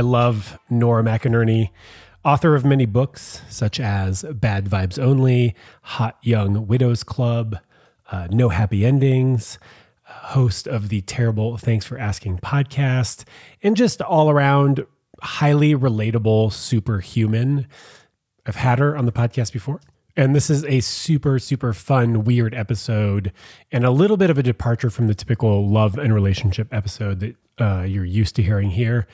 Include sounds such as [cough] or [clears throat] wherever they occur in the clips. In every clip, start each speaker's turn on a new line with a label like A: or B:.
A: I love Nora McInerny, author of many books such as Bad Vibes Only, Hot Young Widows Club, uh, No Happy Endings, host of the Terrible Thanks for Asking podcast, and just all around highly relatable superhuman. I've had her on the podcast before. And this is a super, super fun, weird episode and a little bit of a departure from the typical love and relationship episode that uh, you're used to hearing here.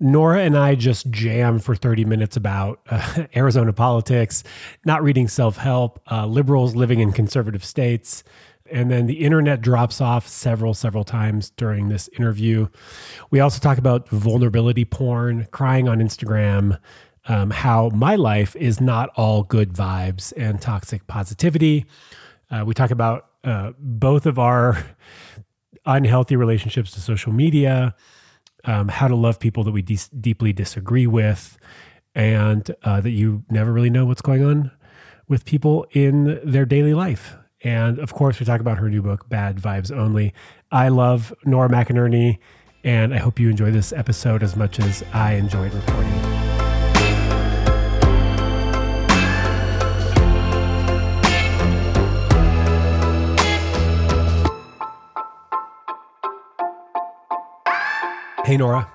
A: Nora and I just jam for 30 minutes about uh, [laughs] Arizona politics, not reading self help, uh, liberals living in conservative states. And then the internet drops off several, several times during this interview. We also talk about vulnerability porn, crying on Instagram, um, how my life is not all good vibes and toxic positivity. Uh, we talk about uh, both of our unhealthy relationships to social media, um, how to love people that we de- deeply disagree with, and uh, that you never really know what's going on with people in their daily life. And of course, we talk about her new book, Bad Vibes Only. I love Nora McInerny, and I hope you enjoy this episode as much as I enjoyed recording. Hey, Nora.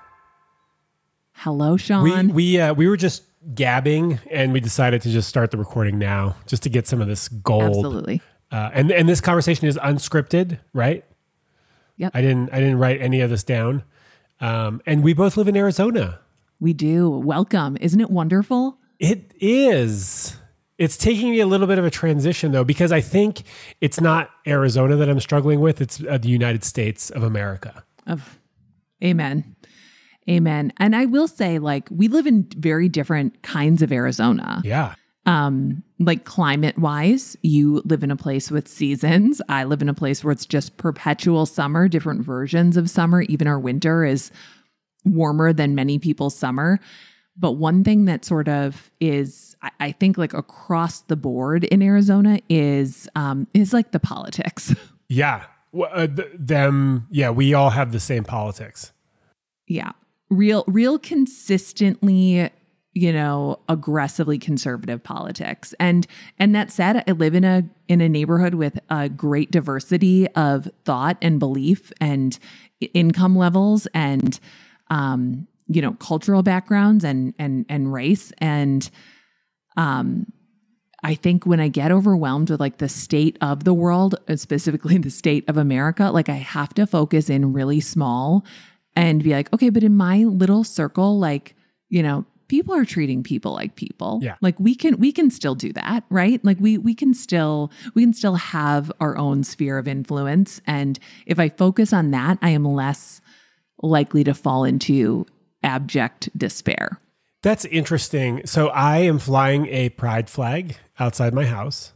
B: Hello, Shaun.
A: We we uh, we were just gabbing, and we decided to just start the recording now, just to get some of this gold.
B: Absolutely.
A: Uh, and and this conversation is unscripted, right?
B: Yep.
A: I didn't I didn't write any of this down. Um, and we both live in Arizona.
B: We do. Welcome. Isn't it wonderful?
A: It is. It's taking me a little bit of a transition though, because I think it's not Arizona that I'm struggling with. It's uh, the United States of America.
B: Of Amen. Amen. And I will say, like, we live in very different kinds of Arizona.
A: Yeah.
B: Um, like climate wise, you live in a place with seasons. I live in a place where it's just perpetual summer, different versions of summer. Even our winter is warmer than many people's summer. But one thing that sort of is, I, I think, like across the board in Arizona is um, is like the politics. [laughs]
A: Yeah. Uh, th- them. Yeah. We all have the same politics.
B: Yeah. Real, real consistently, you know, aggressively conservative politics. And and that said, I live in a in a neighborhood with a great diversity of thought and belief and income levels and um, you know, cultural backgrounds and and and race. And um I think when I get overwhelmed with like the state of the world, uh, specifically the state of America, like I have to focus in really small and be like, okay, but in my little circle, like, you know, people are treating people like people.
A: Yeah.
B: Like we can we can still do that, right? Like we we can still we can still have our own sphere of influence. And if I focus on that, I am less likely to fall into abject despair.
A: That's interesting. So I am flying a pride flag outside my house,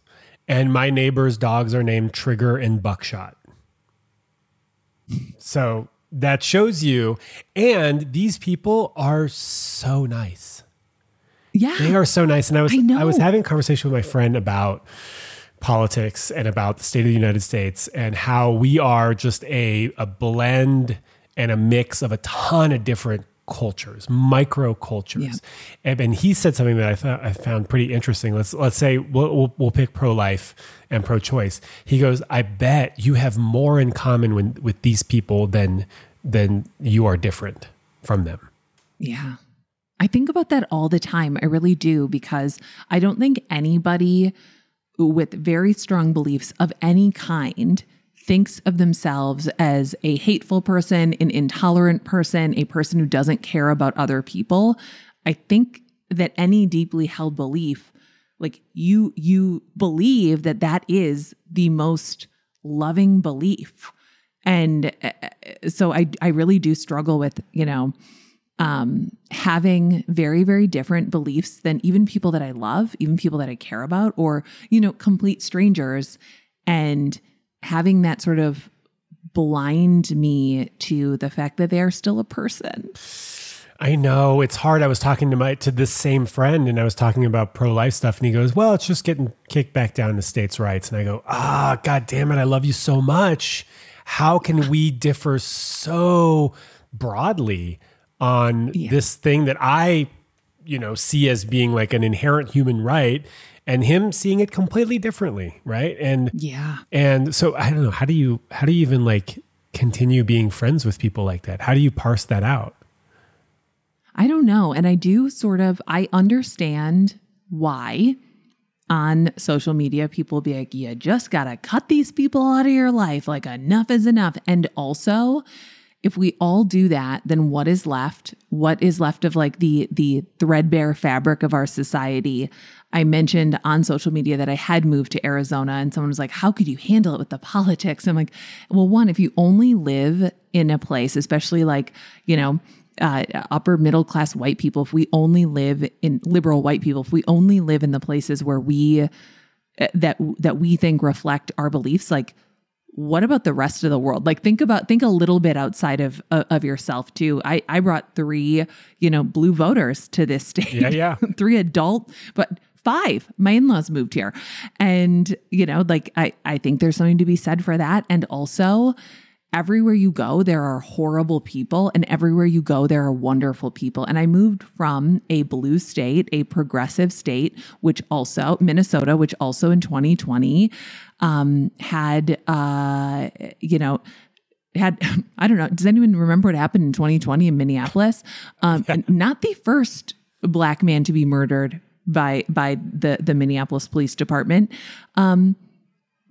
A: and my neighbor's dogs are named Trigger and Buckshot. So that shows you. And these people are so nice.
B: Yeah.
A: They are so nice. And I was
B: I know.
A: was having a conversation with my friend about politics and about the state of the United States and how we are just a, a blend and a mix of a ton of different cultures, micro cultures.
B: Yeah.
A: And, and he said something that I thought I found pretty interesting. Let's let's say we'll, we'll, we'll pick pro life and pro choice. He goes, I bet you have more in common with, with these people than than you are different from them.
B: Yeah. I think about that all the time. I really do because I don't think anybody with very strong beliefs of any kind thinks of themselves as a hateful person, an intolerant person, a person who doesn't care about other people. I think that any deeply held belief like you you believe that that is the most loving belief. And uh, so I I really do struggle with, you know, um, having very, very different beliefs than even people that I love, even people that I care about, or, you know, complete strangers, and having that sort of blind me to the fact that they are still a person.
A: I know it's hard. I was talking to my to this same friend, and I was talking about pro life stuff, and he goes, "Well, it's just getting kicked back down to states' rights." And I go, "Ah, god damn it! I love you so much. How can we differ so broadly on this thing that I, you know, see as being like an inherent human right and him seeing it completely differently, right? And
B: Yeah.
A: and so I don't know, how do you how do you even like continue being friends with people like that? How do you parse that out?
B: I don't know. And I do sort of, I understand why on social media people be like, you just got to cut these people out of your life. Like, enough is enough. And also, if we all do that, then what is left? What is left of like the the threadbare fabric of our society? I mentioned on social media that I had moved to Arizona, and someone was like, "How could you handle it with the politics?" I'm like, "Well, one, if you only live in a place, especially like you know." Uh, upper middle class white people, if we only live in liberal white people, if we only live in the places where we uh, that that we think reflect our beliefs, like what about the rest of the world? Like think about think a little bit outside of uh, of yourself too. I i brought three you know blue voters to this state.
A: Yeah, yeah. [laughs]
B: three adult but five. My in-laws moved here. And you know like i i think there's something to be said for that. And also everywhere you go there are horrible people and everywhere you go there are wonderful people and i moved from a blue state a progressive state which also minnesota which also in 2020 um, had uh, you know had [laughs] I don't know. Does anyone remember what happened in 2020 in Minneapolis? Um, not the first black man to be murdered by by the the Minneapolis Police Department. Um,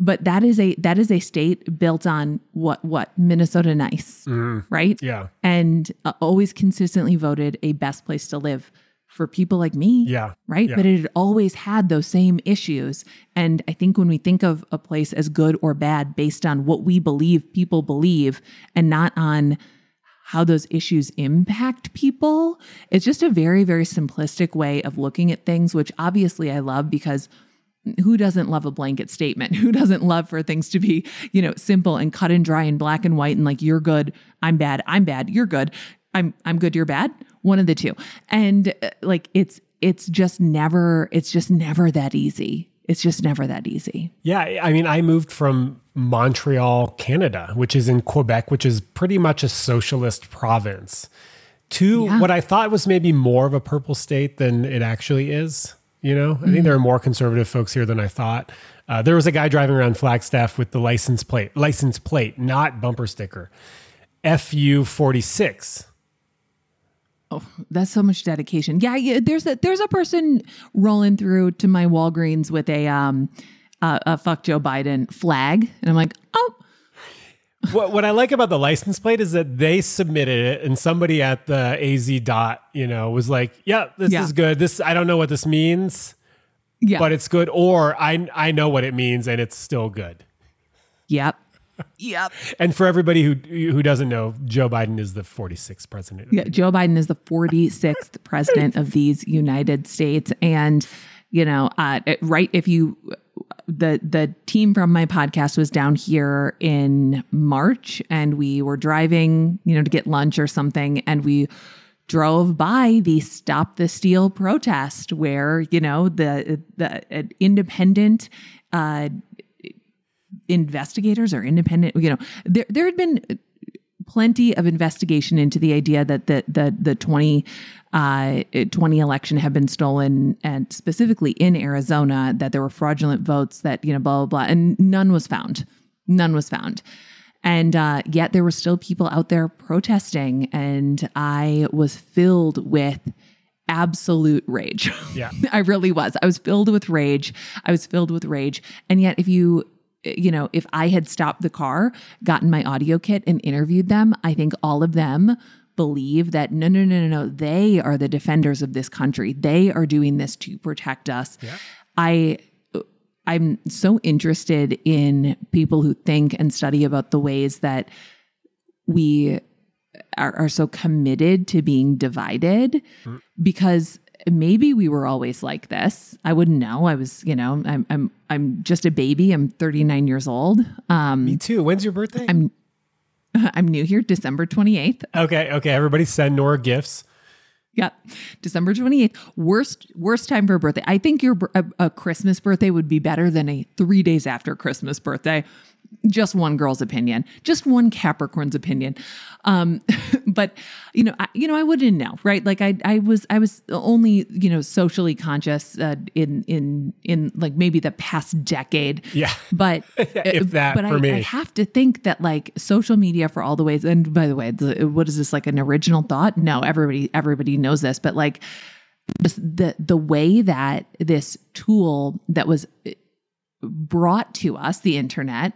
B: but that is a that is a state built on what what Minnesota nice, right?
A: Yeah.
B: And uh, always consistently voted a best place to live for people like me
A: Yeah.
B: right?
A: Yeah.
B: But it always had those same issues. And I think when we think of a place as good or bad based on what we believe people believe and not on how those issues impact people, it's just a very, very simplistic way of looking at things, which obviously I love because who doesn't love a blanket statement? [laughs] Who doesn't love for things to be, you know, simple and cut and dry and black and white and like you're good, I'm bad, I'm bad, you're good. I'm I'm good, you're bad. One of the two. And uh, like it's it's just never it's just never that easy. It's just never that easy.
A: Yeah, I mean, I moved from Montreal, Canada, which is in Quebec, which is pretty much a socialist province, to
B: Yeah.
A: what I thought was maybe more of a purple state than it actually is. You know, I think there are more conservative folks here than I thought. Uh, there was a guy driving around Flagstaff with the license plate, license plate, not bumper sticker, FU forty six.
B: Oh, that's so much dedication. Yeah, yeah there's a there's a person rolling through to my Walgreens with a um uh, a fuck Joe Biden flag, and I'm like, oh,
A: what what I like about the license plate is that they submitted it and somebody at the AZ dot, you know, was like, "Yeah, this
B: Yeah.
A: is good. This I don't know what this means,
B: yeah,
A: but it's good or I I know what it means and it's still good."
B: yep, [laughs] yep.
A: And for everybody who who doesn't know, Joe Biden is the 46th president.
B: Yeah, Joe Biden is the 46th president of these United States, and you know, uh, right? If you the the team from my podcast was down here in March, and we were driving, you know, to get lunch or something, and we drove by the Stop the Steal protest, where you know the the uh, independent. Uh, investigators or independent you know there there had been plenty of investigation into the idea that the the the 20 uh 20 election had been stolen and specifically in Arizona that there were fraudulent votes that you know blah blah blah and none was found none was found and uh, yet there were still people out there protesting and I was filled with absolute rage
A: Yeah. [laughs]
B: I really was. I was filled with rage. I was filled with rage. And yet, if you, you know, if I had stopped the car, gotten my audio kit, and interviewed them, I think all of them believe that no, no, no, no, no, they are the defenders of this country. They are doing this to protect us. I, I'm so interested in people who think and study about the ways that we are, are so committed to being divided because maybe we were always like this. I wouldn't know. I was, you know, I'm I'm I'm just a baby. I'm 39 years old. Um
A: Me too. When's your birthday?
B: I'm [laughs] I'm new here, December 28th.
A: okay, okay. Everybody send Nora gifts.
B: Yep. December 28th. Worst worst time for a birthday. I think your a, a Christmas birthday would be better than a 3 days after Christmas birthday. Just one girl's opinion, just one Capricorn's opinion. Um, [laughs] but you know, I, you know, I wouldn't know, right? Like I, I was, I was only, you know, socially conscious uh, in, in, in like maybe the past decade.
A: Yeah.
B: But [laughs]
A: if that
B: but
A: for
B: I,
A: me.
B: I have to think that like social media for all the ways. And by the way, the, what is this like an original thought? No, everybody, everybody knows this, but like just the the way that this tool that was brought to us, the internet,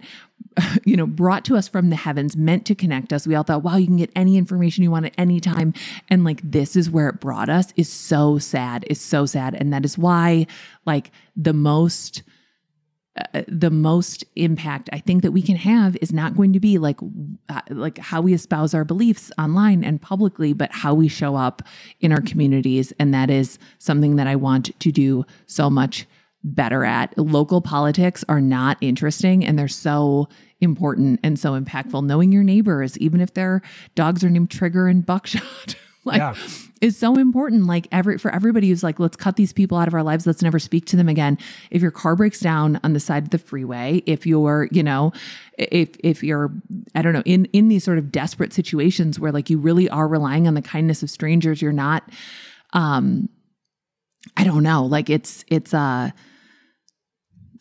B: [laughs] you know, brought to us from the heavens, meant to connect us. We all thought, wow, you can get any information you want at any time. And like, this is where it brought us is so sad, is so sad. And that is why, like, the most. Uh, the most impact I think that we can have is not going to be like uh, like how we espouse our beliefs online and publicly, but how we show up in our communities, and that is something that I want to do so much better at. Local politics are not interesting, and they're so important and so impactful. Knowing your neighbors, even if their dogs are named Trigger and Buckshot. [laughs] like
A: Yeah.
B: is so important like every for everybody who's like let's cut these people out of our lives let's never speak to them again if your car breaks down on the side of the freeway if you're you know if if you're i don't know in in these sort of desperate situations where like you really are relying on the kindness of strangers you're not um i don't know like it's it's uh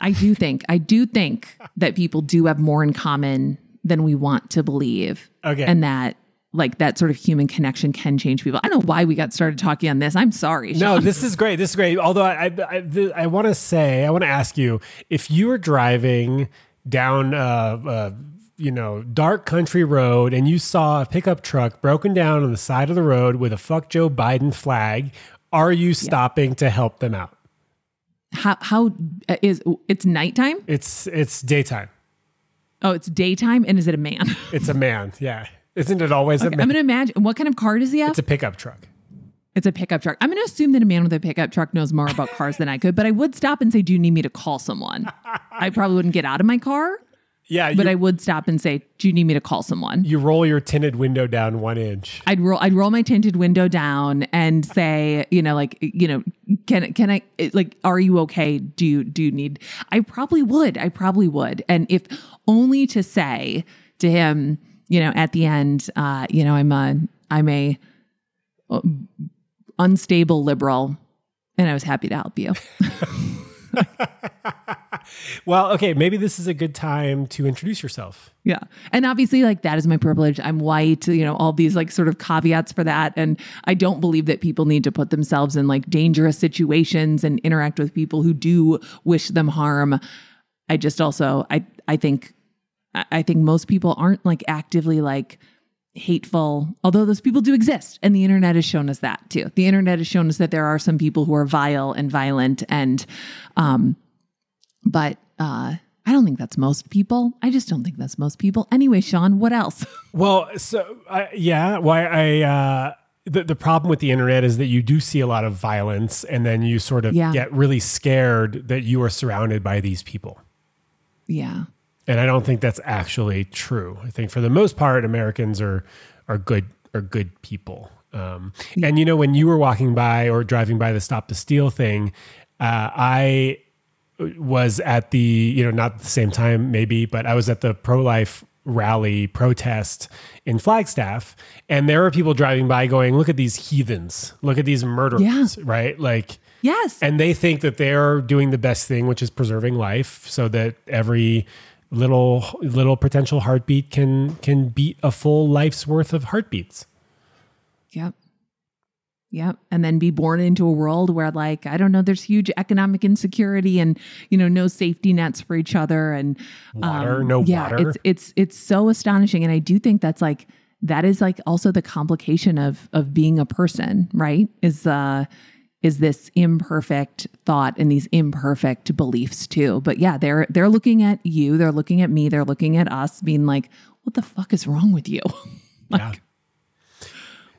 B: i do think i do think that people do have more in common than we want to believe
A: Okay.
B: and that like that sort of human connection can change people. I don't know why we got started talking on this. I'm sorry.
A: No, this is great. This is great. Although I, I, I, I want to say, I want to ask you if you were driving down, uh, uh, you know, dark country road and you saw a pickup truck broken down on the side of the road with a "fuck Joe Biden" flag, are you stopping to help them out?
B: How how uh, it's nighttime?
A: It's it's daytime.
B: Oh, it's daytime, and is it a man? [laughs]
A: It's a man. Yeah, isn't it always a
B: I'm
A: man?
B: I'm gonna imagine. What kind of car does he have?
A: It's a pickup truck.
B: It's a pickup truck. I'm gonna assume that a man with a pickup truck knows more about cars than I could, but I would stop and say, "Do you need me to call someone?" I probably wouldn't get out of my car,
A: Yeah,
B: but I would stop and say, "Do you need me to call someone?"
A: you roll your tinted window down one inch.
B: I'd roll I'd roll my tinted window down and say, you know, like, you know, can can I like are you okay? Do you do you need I probably would. I probably would. And if only to say to him, you know, at the end, uh, you know, I'm a I'm a uh, unstable liberal and I was happy to help you. [laughs] [laughs] [laughs]
A: Well, okay, maybe this is a good time to introduce yourself.
B: Yeah. And obviously, like, that is my privilege. I'm white, you know, all these like sort of caveats for that. And I don't believe that people need to put themselves in like dangerous situations and interact with people who do wish them harm. I just also, I, I think, I think most people aren't like actively like hateful, although those people do exist. And the internet has shown us that too. The internet has shown us that there are some people who are vile and violent and, um, but uh I don't think that's most people. I just don't think that's most people. Anyway, Shaun, what else? [laughs]
A: Well, so I yeah, why I uh, the the problem with the internet is that you do see a lot of violence, and then you sort of
B: Yeah.
A: get really scared that you are surrounded by these people.
B: yeah.
A: And I don't think that's actually true. I think for the most part, Americans are are good are good people. Um, and you know, when you were walking by or driving by the Stop the Steal thing, uh, I was at the you know not the same time maybe, but I was at the pro life rally protest in Flagstaff, and there were people driving by going, "Look at these heathens! Look at these murderers!"
B: Yeah.
A: Right? Like
B: Yes.
A: and they think that they're doing the best thing which is preserving life so that every little little potential heartbeat can can beat a full life's worth of heartbeats.
B: Yep. And then be born into a world where, like, I don't know, there's huge economic insecurity and, you know, no safety nets for each other and
A: Water, no
B: yeah,
A: water.
B: It's it's it's so astonishing. And I do think that's like that is like also the complication of of being a person, right? Is uh is this imperfect thought and these imperfect beliefs too. But yeah, they're they're looking at you, they're looking at me, they're looking at us, being like, what the fuck is wrong with you? [laughs]
A: yeah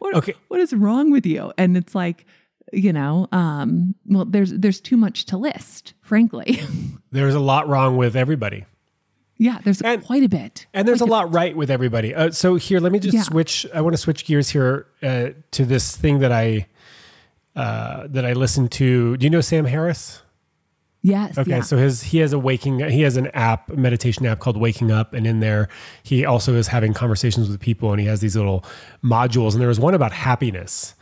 B: what,
A: Okay.
B: what is wrong with you? And it's like you know um well there's there's too much to list frankly. [laughs]
A: There's a lot wrong with everybody.
B: Yeah there's
A: And-
B: quite a bit.
A: and there's a lot right with everybody. Uh, so here let me just
B: Yeah.
A: switch i want to switch gears here uh, to this thing that i uh, that i listened to. Do you know sam harris
B: Yes.
A: Okay,
B: yeah.
A: so his he has a waking he has an app meditation app called Waking Up, and in there he also is having conversations with people, and he has these little modules, and there was one about happiness,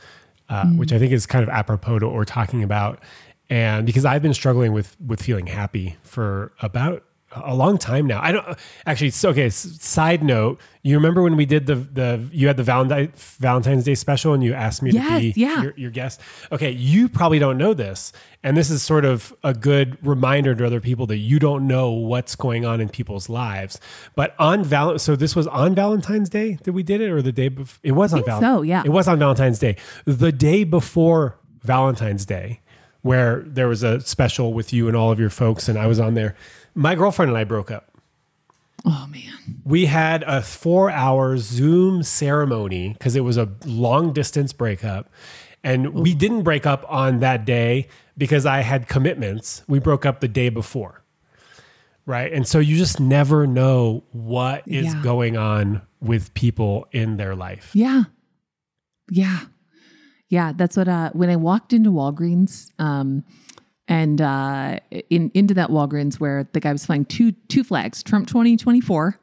A: uh,
B: Mm.
A: which I think is kind of apropos to what we're talking about, and because I've been struggling with with feeling happy for about a long time now. I don't actually. so- Okay. Side note: You remember when we did the the you had the Valentine Valentine's Day special, and you asked me
B: Yes,
A: to be
B: yeah.
A: your, your guest. Okay, you probably don't know this, and this is sort of a good reminder to other people that you don't know what's going on in people's lives. But on Val, so this was on Valentine's Day that we did it, or the day before? It was on Valentine's.
B: so, yeah.
A: It was on Valentine's Day. The day before Valentine's Day, where there was a special with you and all of your folks, and I was on there. My girlfriend and I broke up.
B: oh man.
A: We had a four hour Zoom ceremony because it was a long distance breakup. And we didn't break up on that day because I had commitments. We broke up the day before. Right. And so you just never know what is
B: Yeah.
A: going on with people in their life.
B: Yeah. Yeah. Yeah. That's what uh when I walked into Walgreens, um and uh in into that Walgreens where the guy was flying two two flags, Trump 2024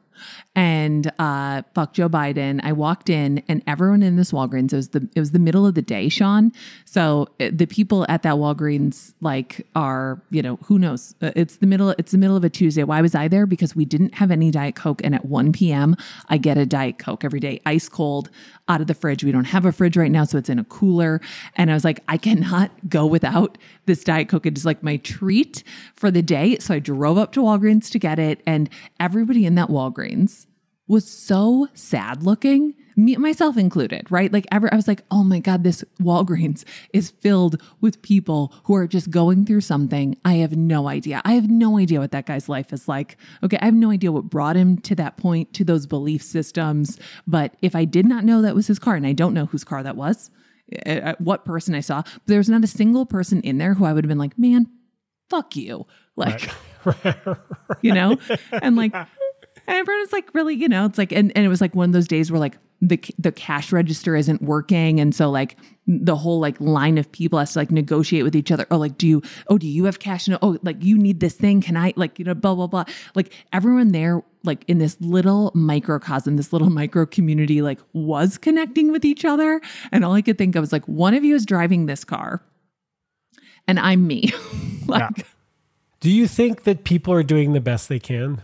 B: and uh fuck Joe Biden. I walked in and everyone in this Walgreens, it was the it was the middle of the day, Shaun. So uh, the people at that Walgreens like are, you know, who knows? Uh, It's the middle it's the middle of a Tuesday. Why was I there? Because we didn't have any Diet Coke and at 1 p.m. I get a Diet Coke every day, ice cold out of the fridge. We don't have a fridge right now, so it's in a cooler. And I was like, I cannot go without this Diet Coke. It is like my treat for the day. So I drove up to Walgreens to get it. And everybody in that Walgreens was so sad looking, me myself included, right? Like ever I was like, "Oh my god, this Walgreens is filled with people who are just going through something. I have no idea. I have no idea what that guy's life is like. Okay, I have no idea what brought him to that point, to those belief systems, but if I did not know that was his car and I don't know whose car that was, uh, what person I saw, but there was not a single person in there who I would have been like, "Man, fuck you." Like [laughs] you know? And like, and everyone was like, really, you know, it's like, and, and it was like one of those days where like the, the cash register isn't working. And so like the whole like line of people has to like negotiate with each other. Oh, like, do you, oh, do you have cash? No. Oh, like you need this thing. Can I like, you know, blah, blah, blah. Like everyone there, like in this little microcosm, this little micro community, like was connecting with each other. And all I could think of was like, one of you is driving this car and I'm me. [laughs] like,
A: Do you think that people are doing the best they can?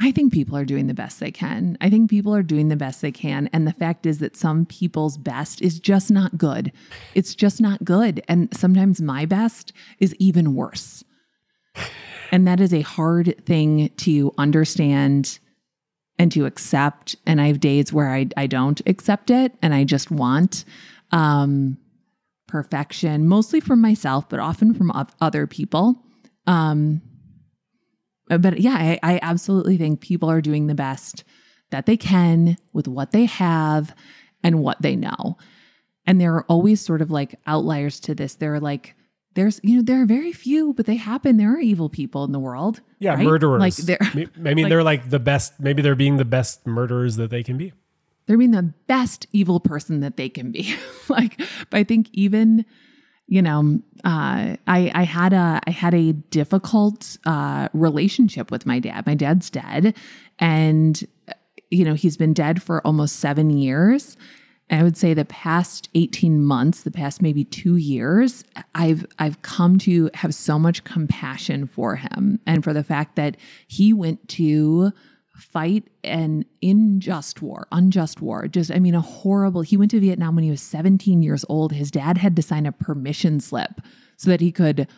B: I think people are doing the best they can. I think people are doing the best they can. And the fact is that some people's best is just not good. It's just not good. And sometimes my best is even worse. And that is a hard thing to understand and to accept. And I have days where I, I don't accept it and I just want um, perfection, mostly from myself, but often from other people. Um, Uh, but yeah, I, I absolutely think people are doing the best that they can with what they have and what they know. And there are always sort of like outliers to this. There are like, there's, you know, there are very few, but they happen. There are evil people in the world.
A: Yeah,
B: right?
A: murderers.
B: Like they're, [laughs]
A: I mean,
B: like- [laughs]
A: they're like the best. Maybe they're being the best murderers that they can be.
B: they're being the best evil person that they can be. [laughs] like, but I think even, you know, uh, I I had a I had a difficult uh, relationship with my dad. My dad's dead, and you know he's been dead for almost seven years. And I would say the past 18 months, the past maybe two years, I've I've come to have so much compassion for him and for the fact that he went to fight an unjust war, unjust war. Just, I mean, a horrible. He went to Vietnam when he was 17 years old. His dad had to sign a permission slip so that he could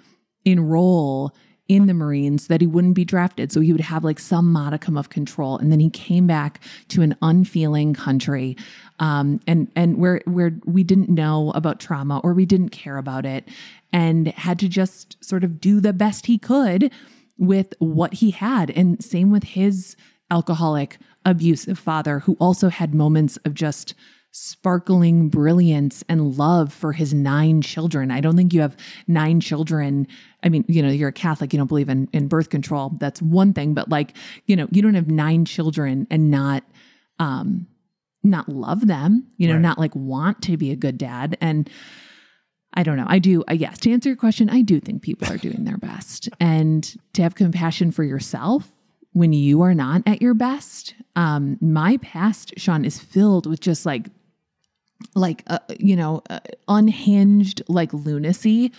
B: enroll in the Marines so that he wouldn't be drafted. So he would have like some modicum of control. And then he came back to an unfeeling country. Um, and and where where we didn't know about trauma or we didn't care about it and had to just sort of do the best he could with what he had. And same with his alcoholic, abusive father, who also had moments of just sparkling brilliance and love for his nine children. I don't think you have nine children. I mean, you know, you're a Catholic, you don't believe in, in birth control. That's one thing, but like, you know, you don't have nine children and not, um, not love them, you know,
A: Right.
B: not like want to be a good dad. And I don't know. I do. Uh, yes, to answer your question, I do think people are doing their best, and to have compassion for yourself when you are not at your best. Um, my past, Shaun, is filled with just like, like uh, you know, uh, unhinged like lunacy,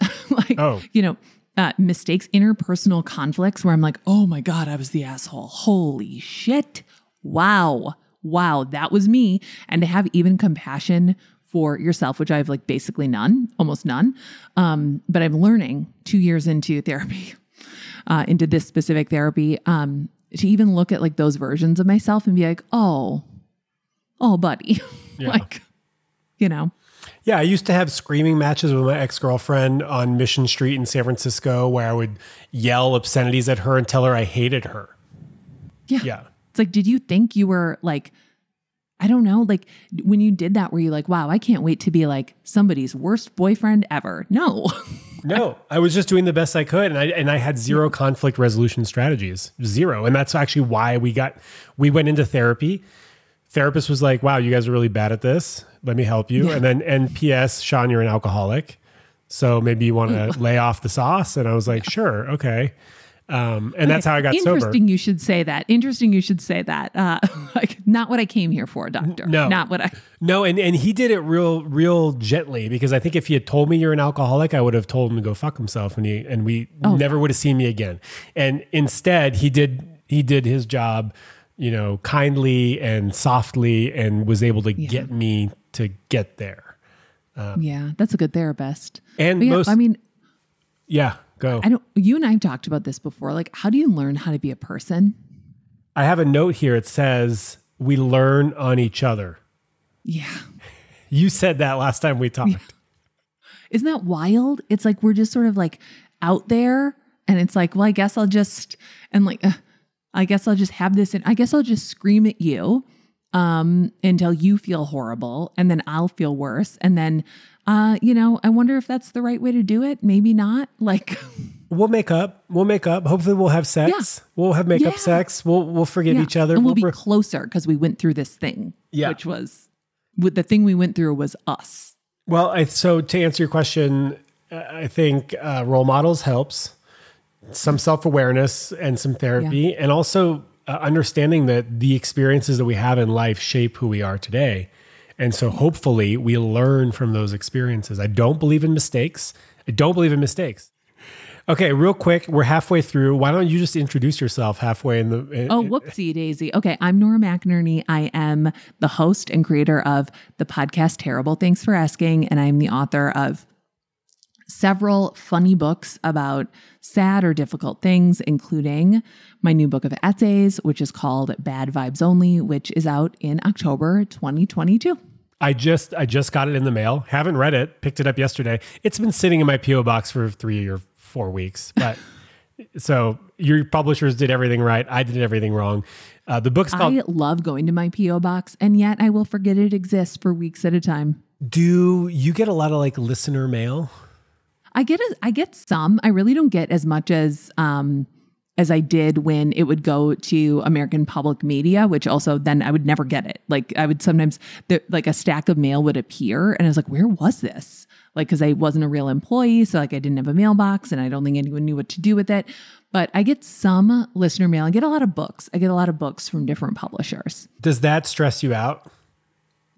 B: [laughs] like
A: Oh.
B: you know. Uh, mistakes, interpersonal conflicts where I'm like, oh my God, I was the asshole. Holy shit. Wow. Wow. That was me. And to have even compassion for yourself, which I have like basically none, almost none. Um, but I'm learning two years into therapy, [laughs] uh, into this specific therapy, um, to even look at like those versions of myself and be like, oh, oh, buddy. [laughs]
A: Yeah.
B: like, you know,
A: Yeah, I used to have screaming matches with my ex girlfriend on Mission Street in San Francisco where I would yell obscenities at her and tell her I hated her.
B: yeah.
A: Yeah.
B: It's like, did you think you were like, I don't know, like when you did that, were you like, wow, I can't wait to be like somebody's worst boyfriend ever? No. [laughs]
A: No, I was just doing the best I could, and I and I had zero conflict resolution strategies, zero, and that's actually why we got we went into therapy. Therapist was like, "Wow, you guys are really bad at this. Let me help you." And then, and P.S. Shaun, you're an alcoholic, so maybe you want to [laughs] lay off the sauce. And I was like, "Sure, okay." Um, and that's how I got
B: Interesting
A: sober.
B: Interesting, you should say that. Interesting you should say that. Uh, [laughs] like, not what I came here for, doctor.
A: No.
B: Not what I.
A: No, and, and he did it real real gently because I think if he had told me you're an alcoholic, I would have told him to go fuck himself and he and we
B: Oh,
A: never would have seen me again. And instead he did he did his job, you know, kindly and softly and was able to get me to get there.
B: Yeah, that's a good therapist.
A: And
B: yeah,
A: most
B: I mean,
A: yeah, go.
B: I don't. You and I have talked about this before. Like, how do you learn how to be a person?
A: I have a note here. It says we learn on each other.
B: Yeah.
A: You said that last time we talked. [laughs]
B: Isn't that wild? It's like we're just sort of like out there, and it's like, well, I guess I'll just and like, uh, I guess I'll just have this, and I guess I'll just scream at you um until you feel horrible, and then I'll feel worse, and then, uh, you know, I wonder if that's the right way to do it. Maybe not. [laughs] Like,
A: We'll make up. We'll make up. Hopefully we'll have sex. Yeah. We'll have makeup
B: Yeah.
A: sex. We'll we'll forgive
B: yeah.
A: each other.
B: and we'll be
A: We'll-
B: closer because we went through this thing.
A: Yeah.
B: which was with the thing we went through was us.
A: Well, I, so to answer your question, uh, I think uh, role models helps, some self awareness and some therapy, and also uh, understanding that the experiences that we have in life shape who we are today. And so hopefully we learn from those experiences. I don't believe in mistakes. I don't believe in mistakes. Okay, real quick, we're halfway through. Why don't you just introduce yourself halfway in the? in-
B: Oh, whoopsie daisy. Okay, I'm Nora McInerny. I am the host and creator of the podcast Terrible. Thanks for asking. And I'm the author of several funny books about sad or difficult things, including my new book of essays, which is called Bad Vibes Only, which is out in October 2022.
A: I just I just got it in the mail. Haven't read it. Picked it up yesterday. It's been sitting in my PO box for three or four weeks. [laughs] But so your publishers did everything right. I did everything wrong. Uh, the book's called
B: I love going to my P.O. box, and yet I will forget it exists for weeks at a time.
A: Do you get a lot of like listener mail?
B: I get a, I get some. I really don't get as much as um as I did when it would go to American Public Media, which also then I would never get it. Like I would sometimes the, like a stack of mail would appear, and I was like, where was this? Like because I wasn't a real employee, so like I didn't have a mailbox, and I don't think anyone knew what to do with it. But I get some listener mail. I get a lot of books. I get a lot of books from different publishers.
A: Does that stress you out?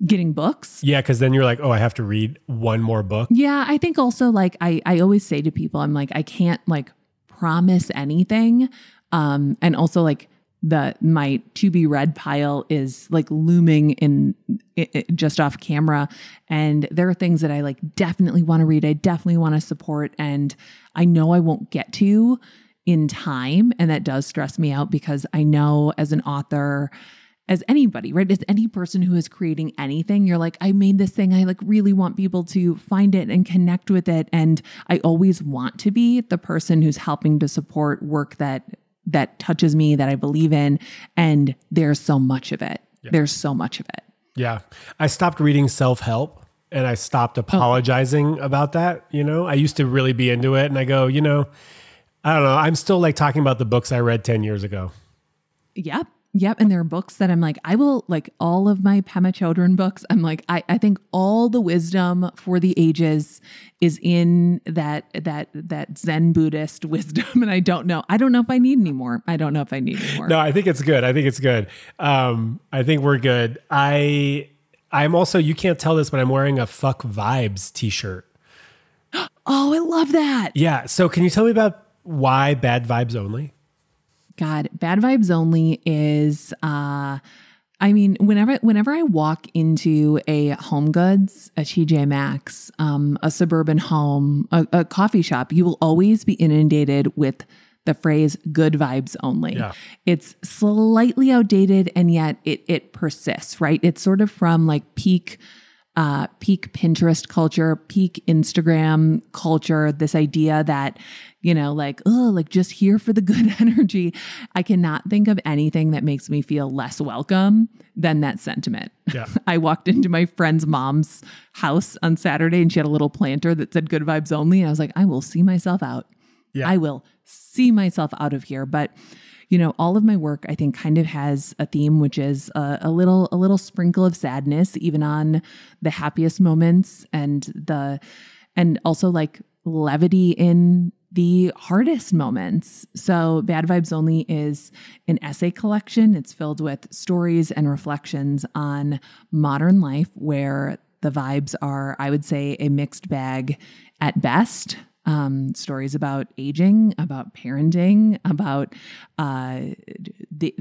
B: Getting books.
A: Yeah, because then you're like, oh, I have to read one more book.
B: Yeah, I think also like I I always say to people, I'm like I can't like promise anything, um, and also like the my to be read pile is like looming in i i- just off camera, and there are things that I like definitely want to read. I definitely want to support, and I know I won't get to in time, and that does stress me out because I know as an author as anybody, right? As any person who is creating anything, you're like, I made this thing. I like really want people to find it and connect with it. And I always want to be the person who's helping to support work that that touches me, that I believe in. And there's so much of it. There's so much of it.
A: Yeah. I stopped reading self help and I stopped oh. apologizing about that. You know, I used to really be into it and I go, you know, I don't know. I'm still like talking about the books I read 10 years ago.
B: Yep. Yep. And there are books that I'm like, I will like all of my Pema Chodron books. I'm like, I, I think all the wisdom for the ages is in that that that Zen Buddhist [laughs] wisdom. And I don't know. I don't know if I need any more. I don't know if I need any more.
A: No, I think it's good. I think it's good. Um, I think we're good. I I'm also you can't tell this, but I'm wearing a fuck vibes t-shirt. [gasps]
B: Oh, I love that.
A: Yeah. So can you tell me about why bad vibes only?
B: God, bad vibes only is uh I mean, whenever whenever I walk into a Home Goods, a TJ Maxx, um, a suburban home, a, a, coffee shop, you will always be inundated with the phrase "good vibes only." Yeah. It's slightly outdated, and yet it it persists. Right? It's sort of from like peak uh, peak Pinterest culture, peak Instagram culture, this idea that, you know, like, oh, like just here for the [laughs] good energy. I cannot think of anything that makes me feel less welcome than that sentiment. Yeah. [laughs] I walked into my friend's mom's house on Saturday and she had a little planter that said good vibes only. And I was like, I will see myself out. Yeah. I will see myself out of here. But you know, all of my work I think kind of has a theme, which is a, a little a little sprinkle of sadness, even on the happiest moments, and the and also like levity in the hardest moments. So, Bad Vibes Only is an essay collection. It's filled with stories and reflections on modern life where the vibes are, I would say, a mixed bag at best um, stories about aging, about parenting, about uh, the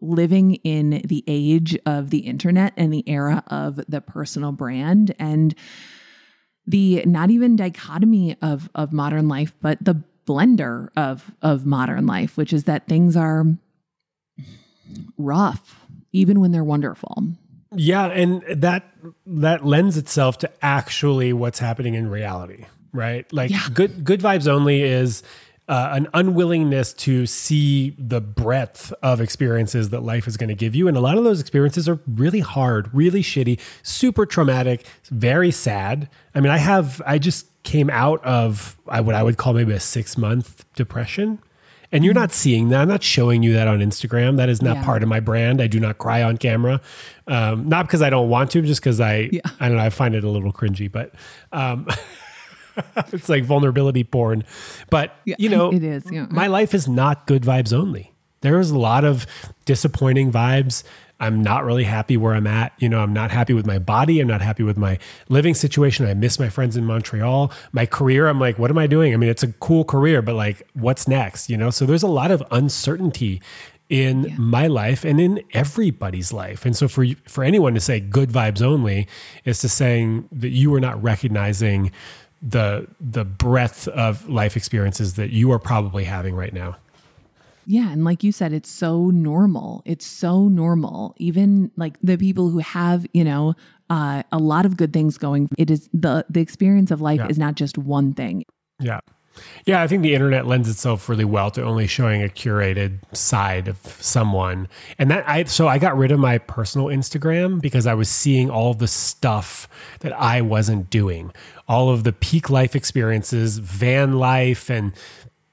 B: living in the age of the internet and the era of the personal brand and the not even dichotomy of of modern life but the blender of of modern life which is that things are rough even when they're wonderful
A: yeah and that that lends itself to actually what's happening in reality right? Like yeah. good good vibes only is uh, an unwillingness to see the breadth of experiences that life is going to give you. And a lot of those experiences are really hard, really shitty, super traumatic, very sad. I mean, I have, I just came out of what I would call maybe a six month depression. And you're not seeing that. I'm not showing you that on Instagram. That is not yeah. part of my brand. I do not cry on camera. Um, not because I don't want to, just because I, yeah. I don't know, I find it a little cringy. But um, [laughs] [laughs] it's like vulnerability porn. But, yeah, you know,
B: it is. Yeah.
A: My life is not good vibes only. There's a lot of disappointing vibes. I'm not really happy where I'm at. You know, I'm not happy with my body. I'm not happy with my living situation. I miss my friends in Montreal. My career, I'm like, what am I doing? I mean, it's a cool career, but like, what's next? You know, so there's a lot of uncertainty in yeah. my life and in everybody's life. And so for for anyone to say good vibes only is to saying that you are not recognizing the the breadth of life experiences that you are probably having right now.
B: Yeah, and like you said, it's so normal. It's so normal. Even like the people who have, you know, uh, a lot of good things going. It is the the experience of life yeah. is not just one thing.
A: Yeah. Yeah, I think the internet lends itself really well to only showing a curated side of someone. And that I so I got rid of my personal Instagram because I was seeing all the stuff that I wasn't doing. All of the peak life experiences, van life and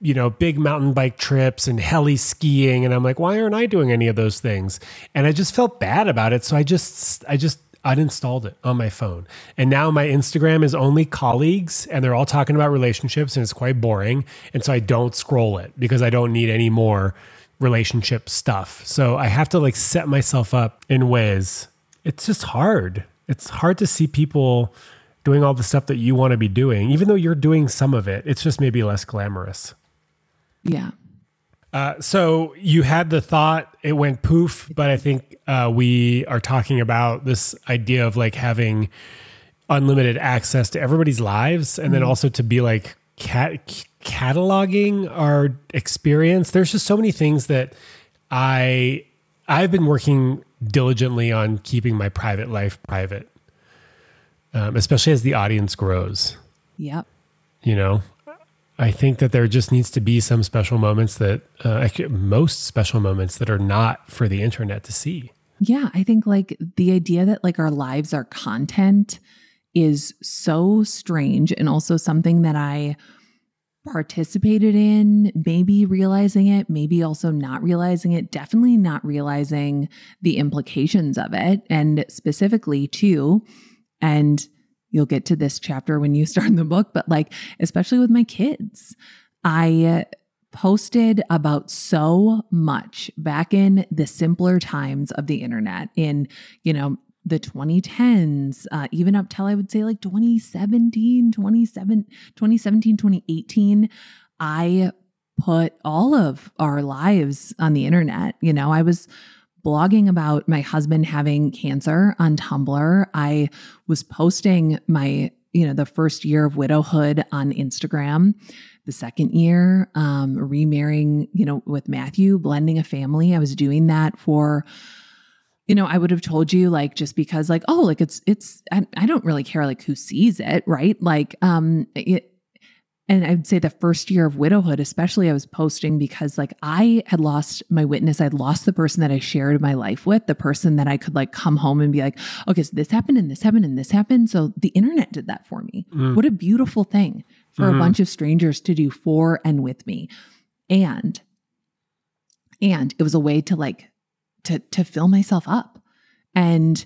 A: you know, big mountain bike trips and heli skiing and I'm like, why aren't I doing any of those things? And I just felt bad about it, so I just I just uninstalled it on my phone. And now my Instagram is only colleagues and they're all talking about relationships and it's quite boring. And so I don't scroll it because I don't need any more relationship stuff. So I have to like set myself up in ways. It's just hard. It's hard to see people doing all the stuff that you want to be doing, even though you're doing some of it. It's just maybe less glamorous.
B: Yeah.
A: Uh, so you had the thought, it went poof, but I think uh, we are talking about this idea of like having unlimited access to everybody's lives, and then mm-hmm. also to be like cat- cataloging our experience. There's just so many things that I I've been working diligently on keeping my private life private, um, especially as the audience grows.
B: Yep.
A: You know, I think that there just needs to be some special moments that, uh, most special moments that are not for the internet to see.
B: Yeah, I think like the idea that like our lives are content is so strange and also something that I participated in, maybe realizing it, maybe also not realizing it, definitely not realizing the implications of it. And specifically, too, and you'll get to this chapter when you start the book, but like, especially with my kids, I posted about so much back in the simpler times of the internet in, you know, the 2010s, uh, even up till I would say like 2017, 27, 2017, 2018, I put all of our lives on the internet. You know, I was blogging about my husband having cancer on Tumblr. I was posting my, you know, the first year of widowhood on Instagram. The second year, um, remarrying, you know, with Matthew, blending a family. I was doing that for you know, I would have told you like just because like, oh, like it's it's I, I don't really care like who sees it, right? Like um it and I'd say the first year of widowhood, especially, I was posting because like I had lost my witness. I'd lost the person that I shared my life with, the person that I could like come home and be like, okay, so this happened and this happened and this happened. So the internet did that for me. Mm. What a beautiful thing for mm-hmm. a bunch of strangers to do for and with me. And, and it was a way to like to to fill myself up. And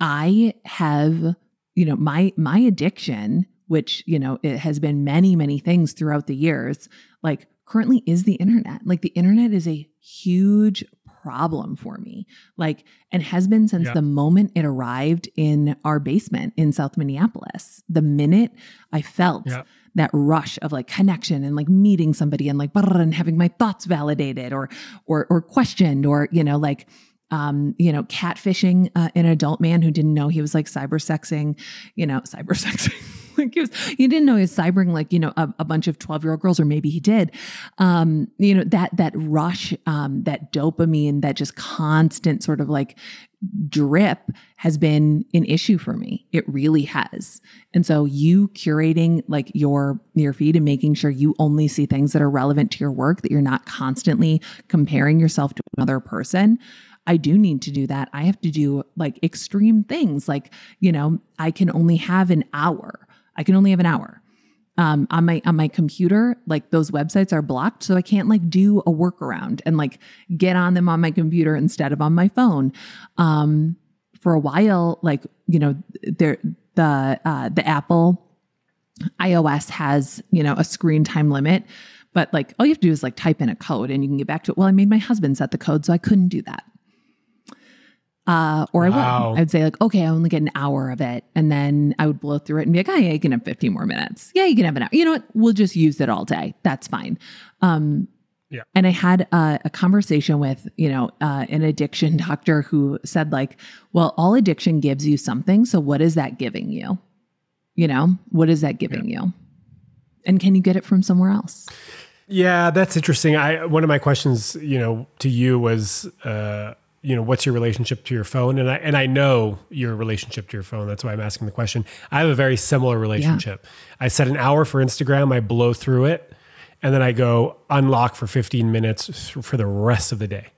B: I have, you know, my my addiction, which, you know, it has been many, many things throughout the years, like currently is the internet. Like the internet is a huge problem for me. Like, and has been since yeah. the moment it arrived in our basement in South Minneapolis. The minute I felt yeah that rush of like connection and like meeting somebody and like and having my thoughts validated or or or questioned or you know like um, you know, catfishing uh, an adult man who didn't know he was like cyber sexing, you know, cyber [laughs] sexing. Like [laughs] he was, he didn't know he was cybering like, you know, a, a bunch of 12 year old girls, or maybe he did. Um, you know, that, that rush, um, that dopamine, that just constant sort of like drip has been an issue for me. It really has. And so you curating like your your feed and making sure you only see things that are relevant to your work, that you're not constantly comparing yourself to another person. I do need to do that. I have to do like extreme things. Like, you know, I can only have an hour. I can only have an hour. Um, on my on my computer, like those websites are blocked, so I can't like do a workaround and like get on them on my computer instead of on my phone. Um, for a while, like you know, there the uh, the Apple iOS has you know a screen time limit, but like all you have to do is like type in a code and you can get back to it. Well, I made my husband set the code, so I couldn't do that. Uh, or wow. I would. I would say like, okay, I only get an hour of it, and then I would blow through it and be like, oh yeah, you can have 15 more minutes. Yeah, you can have an hour. You know what? We'll just use it all day. That's fine. Um, yeah. And I had a, a conversation with, you know, uh, an addiction [laughs] doctor who said like, well, all addiction gives you something. So what is that giving you? You know, what is that giving yeah. you? And can you get it from somewhere else?
A: Yeah, that's interesting. I one of my questions, you know, to you was. Uh, you know what's your relationship to your phone? And i and i know your relationship to your phone. That's why i'm asking the question. I have a very similar relationship. Yeah. i set an hour for instagram i blow through it and then i go unlock for 15 minutes for the rest of the day.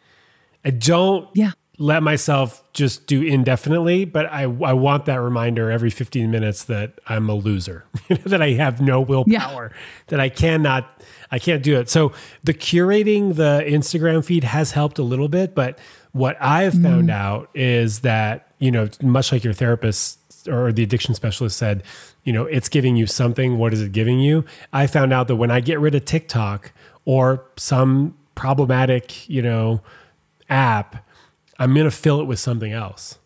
A: I don't
B: yeah.
A: let myself just do indefinitely but i i want that reminder every 15 minutes that i'm a loser [laughs] that i have no willpower yeah. that i cannot i can't do it. So the curating the instagram feed has helped a little bit but what I've found mm. out is that, you know, much like your therapist or the addiction specialist said, you know, it's giving you something. What is it giving you? I found out that when I get rid of TikTok or some problematic, you know, app, I'm going to fill it with something else.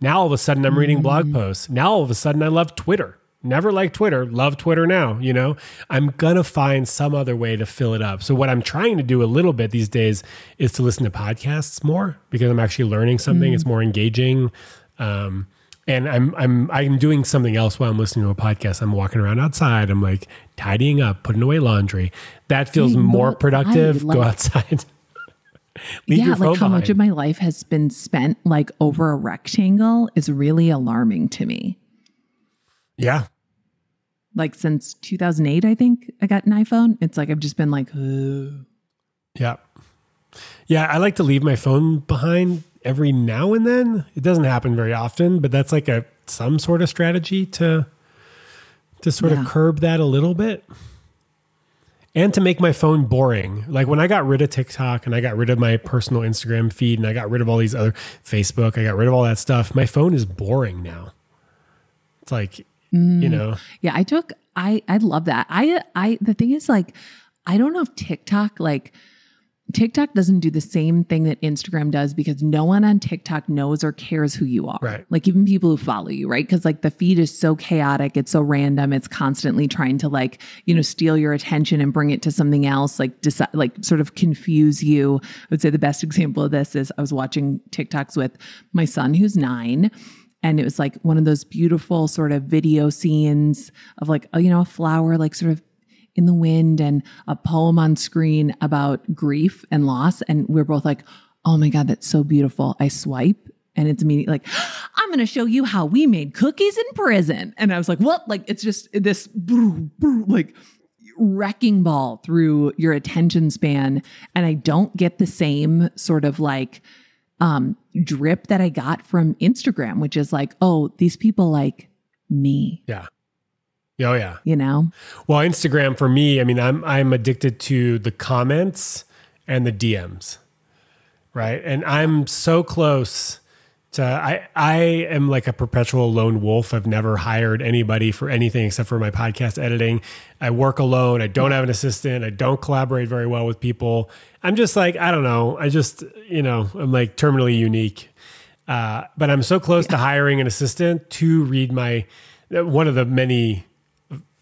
A: Now all of a sudden I'm reading blog mm. posts. Now all of a sudden I love Twitter never liked Twitter, love Twitter now, you know, I'm going to find some other way to fill it up. So what I'm trying to do a little bit these days is to listen to podcasts more because I'm actually learning something. Mm. It's more engaging. Um, and I'm I'm I'm doing something else while I'm listening to a podcast. I'm walking around outside. I'm like tidying up, putting away laundry. That feels more productive. Like, Go outside. [laughs]
B: yeah, like how much of my life has been spent like over a rectangle is really alarming to me.
A: Yeah,
B: like since 2008 i think i got an iphone it's like i've just been like Ugh.
A: yeah yeah i like to leave my phone behind every now and then it doesn't happen very often but that's like a some sort of strategy to to sort yeah. of curb that a little bit and to make my phone boring. Like when I got rid of TikTok and I got rid of my personal Instagram feed and I got rid of all these other Facebook, I got rid of all that stuff. My phone is boring now. It's like, Mm. you know,
B: Yeah, I took I I love that. I I the thing is like I don't know if TikTok like TikTok doesn't do the same thing that Instagram does because no one on TikTok knows or cares who you are.
A: Right.
B: Like even people who follow you, right? Because like the feed is so chaotic, it's so random, it's constantly trying to like, you know, steal your attention and bring it to something else, like decide like sort of confuse you. I would say the best example of this is I was watching TikToks with my son who's nine and it was like one of those beautiful sort of video scenes of like you know a flower like sort of in the wind and a poem on screen about grief and loss. And we're both like oh my god that's so beautiful. I swipe and it's immediately like ah, i'm going to show you how we made cookies in prison. And i was like what? Like it's just this like wrecking ball through your attention span. And i don't get the same sort of like um, drip that I got from Instagram, which is like, oh, these people like me,
A: yeah. Oh yeah.
B: you know?
A: Well, Instagram for me, I mean, I'm I'm addicted to the comments and the DMs. Right? And I'm so close to I I am like a perpetual lone wolf. I've never hired anybody for anything except for my podcast editing. I work alone. I don't have an assistant. I don't collaborate very well with people. I'm just like, I don't know. I just, you know, I'm like terminally unique. Uh, but I'm so close to hiring an assistant to read my uh, one of the many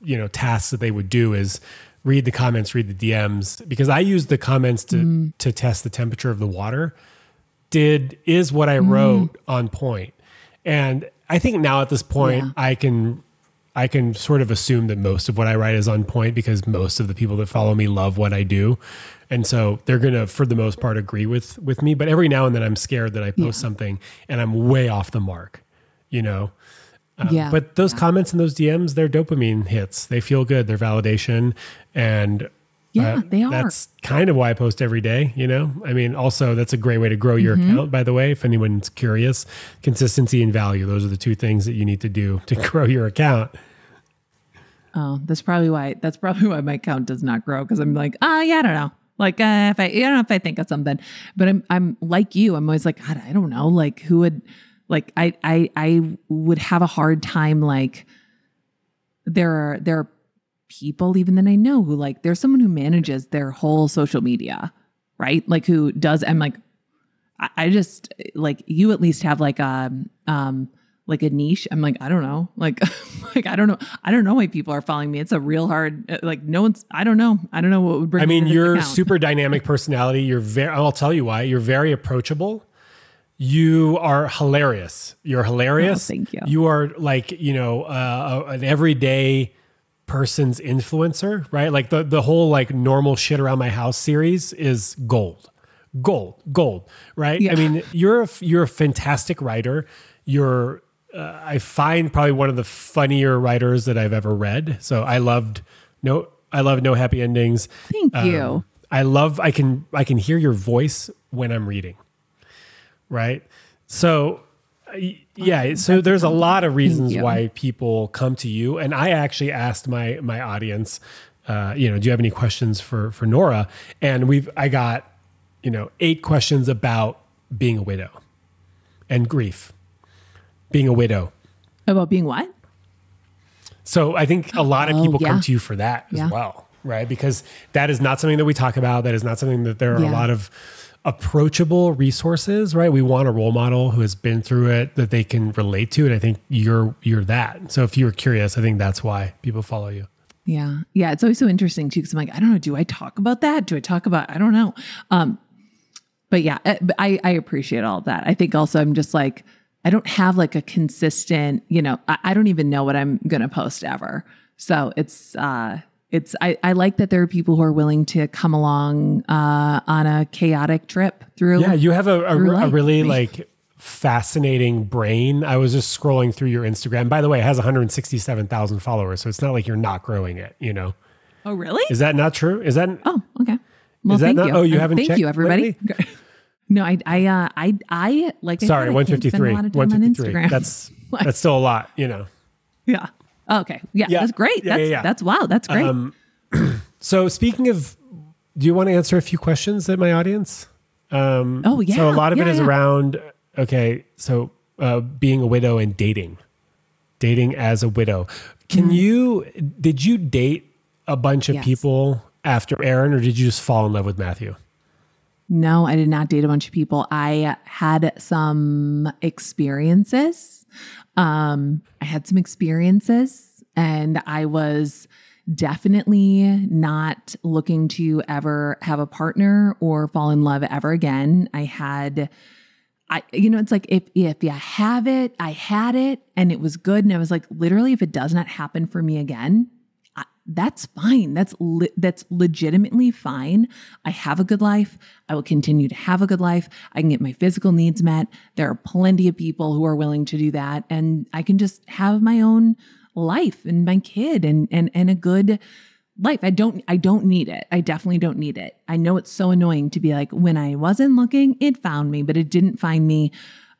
A: you know tasks that they would do is read the comments read the dms because i use the comments to mm. to test the temperature of the water did is what i mm. wrote on point and i think now at this point
B: Yeah.
A: i can i can sort of assume that most of what i write is on point because most of the people that follow me love what i do and so they're gonna for the most part agree with with me but every now and then i'm scared that i post something and i'm way off the mark you know um,
B: yeah.
A: But those comments and those DMs, they're dopamine hits. They feel good. They're validation. And
B: Yeah,
A: uh,
B: they are.
A: That's kind of why I post every day, you know? I mean, also, that's a great way to grow your
B: Mm-hmm.
A: account, by the way, if anyone's curious. Consistency and value, those are the two things that you need to do to [laughs] grow your account.
B: oh, that's probably why, that's probably why my account does not grow. Cause I'm like, ah, yeah, I don't know. Like, uh, if I, I don't know if I think of something, but I'm, I'm like you. I'm always like, God, I don't know. Like who would, like, I, I, I would have a hard time. Like there are, there are people even that I know who like, there's someone who manages their whole social media, right? Like who does, I'm like, I, I just like you at least have like a um like a niche. I'm like, I don't know. Like [laughs] like I don't know. I don't know why people are following me. It's a real hard uh, like no one's I don't know. I don't know what would bring
A: I mean,
B: me to this
A: you're
B: account.
A: super dynamic personality. You're very, I'll tell you why. You're very approachable. You are hilarious. You're hilarious.
B: Oh, thank you.
A: You are like, you know, uh, an everyday person's influencer, right? Like the, the whole like normal shit around my house series is gold, gold, gold, right?
B: Yeah.
A: I mean, you're a, you're a fantastic writer. You're, uh, I find probably one of the funnier writers that I've ever read. So I loved no, I love no happy endings.
B: Thank you.
A: Um, I love I can I can hear your voice when I'm reading. Right? So yeah, so there's a lot of reasons why people come to you and I actually asked my my audience uh, you know, do you have any questions for for Nora? And we've I got, you know, eight questions about being a widow and grief. Being a widow.
B: About being what?
A: So I think a lot of
B: Oh,
A: people come to you for that as
B: Yeah.
A: well, right? Because that is not something that we talk about. That is not something that there are a lot of approachable resources, right? We want a role model who has been through it that they can relate to, and I think you're you're that. So if you're curious, I think that's why people follow you.
B: Yeah. Yeah. It's always so interesting too. Cause I'm like, I don't know. Do I talk about that? Do I talk about, I don't know. Um, but yeah, uh, I, I appreciate all that. I think also I'm just like, I don't have like a consistent, you know, I, I don't even know what I'm to post ever. So it's, uh, it's, I, I like that there are people who are willing to come along, uh, on a chaotic trip through.
A: Yeah, you have a, a, a really like fascinating brain. I was just scrolling through your Instagram. By the way, it has 167,000 followers, so it's not like you're not growing it. You know,
B: Oh, really?
A: is that not true? Is that
B: Oh, okay. Well,
A: Is that
B: thank
A: not-
B: you.
A: oh, you
B: Uh,
A: haven't
B: Thank you, everybody. [laughs] No, I, I, uh, I, I like.
A: Sorry
B: I can't
A: 153?
B: a lot of time on
A: 153.
B: Instagram. [laughs]
A: That's that's still a lot. You know.
B: yeah. Oh, okay. Yeah,
A: Yeah.
B: that's great.
A: Yeah,
B: That's
A: yeah, yeah.
B: that's wow. That's great.
A: Um, [clears throat] So speaking of, do you want to answer a few questions that my audience? Um,
B: Oh, yeah.
A: So a lot of it is around okay. So uh, being a widow and dating, dating as a widow. Can
B: Mm-hmm.
A: you? Did you date a bunch of
B: Yes.
A: people after Aaron, or did you just fall in love with Matthew?
B: No, I did not date a bunch of people. I had some experiences. Um, I had some experiences, and I was definitely not looking to ever have a partner or fall in love ever again. I had. I, you know, it's like if if you have it, I had it, and it was good, and I was like, literally, if it does not happen for me again, that's fine. That's le- that's legitimately fine. I have a good life. I will continue to have a good life. I can get my physical needs met. There are plenty of people who are willing to do that, and I can just have my own life and my kid and and and a good life. I don't I don't need it. I definitely don't need it. I know it's so annoying to be like when I wasn't looking, it found me, but it didn't find me.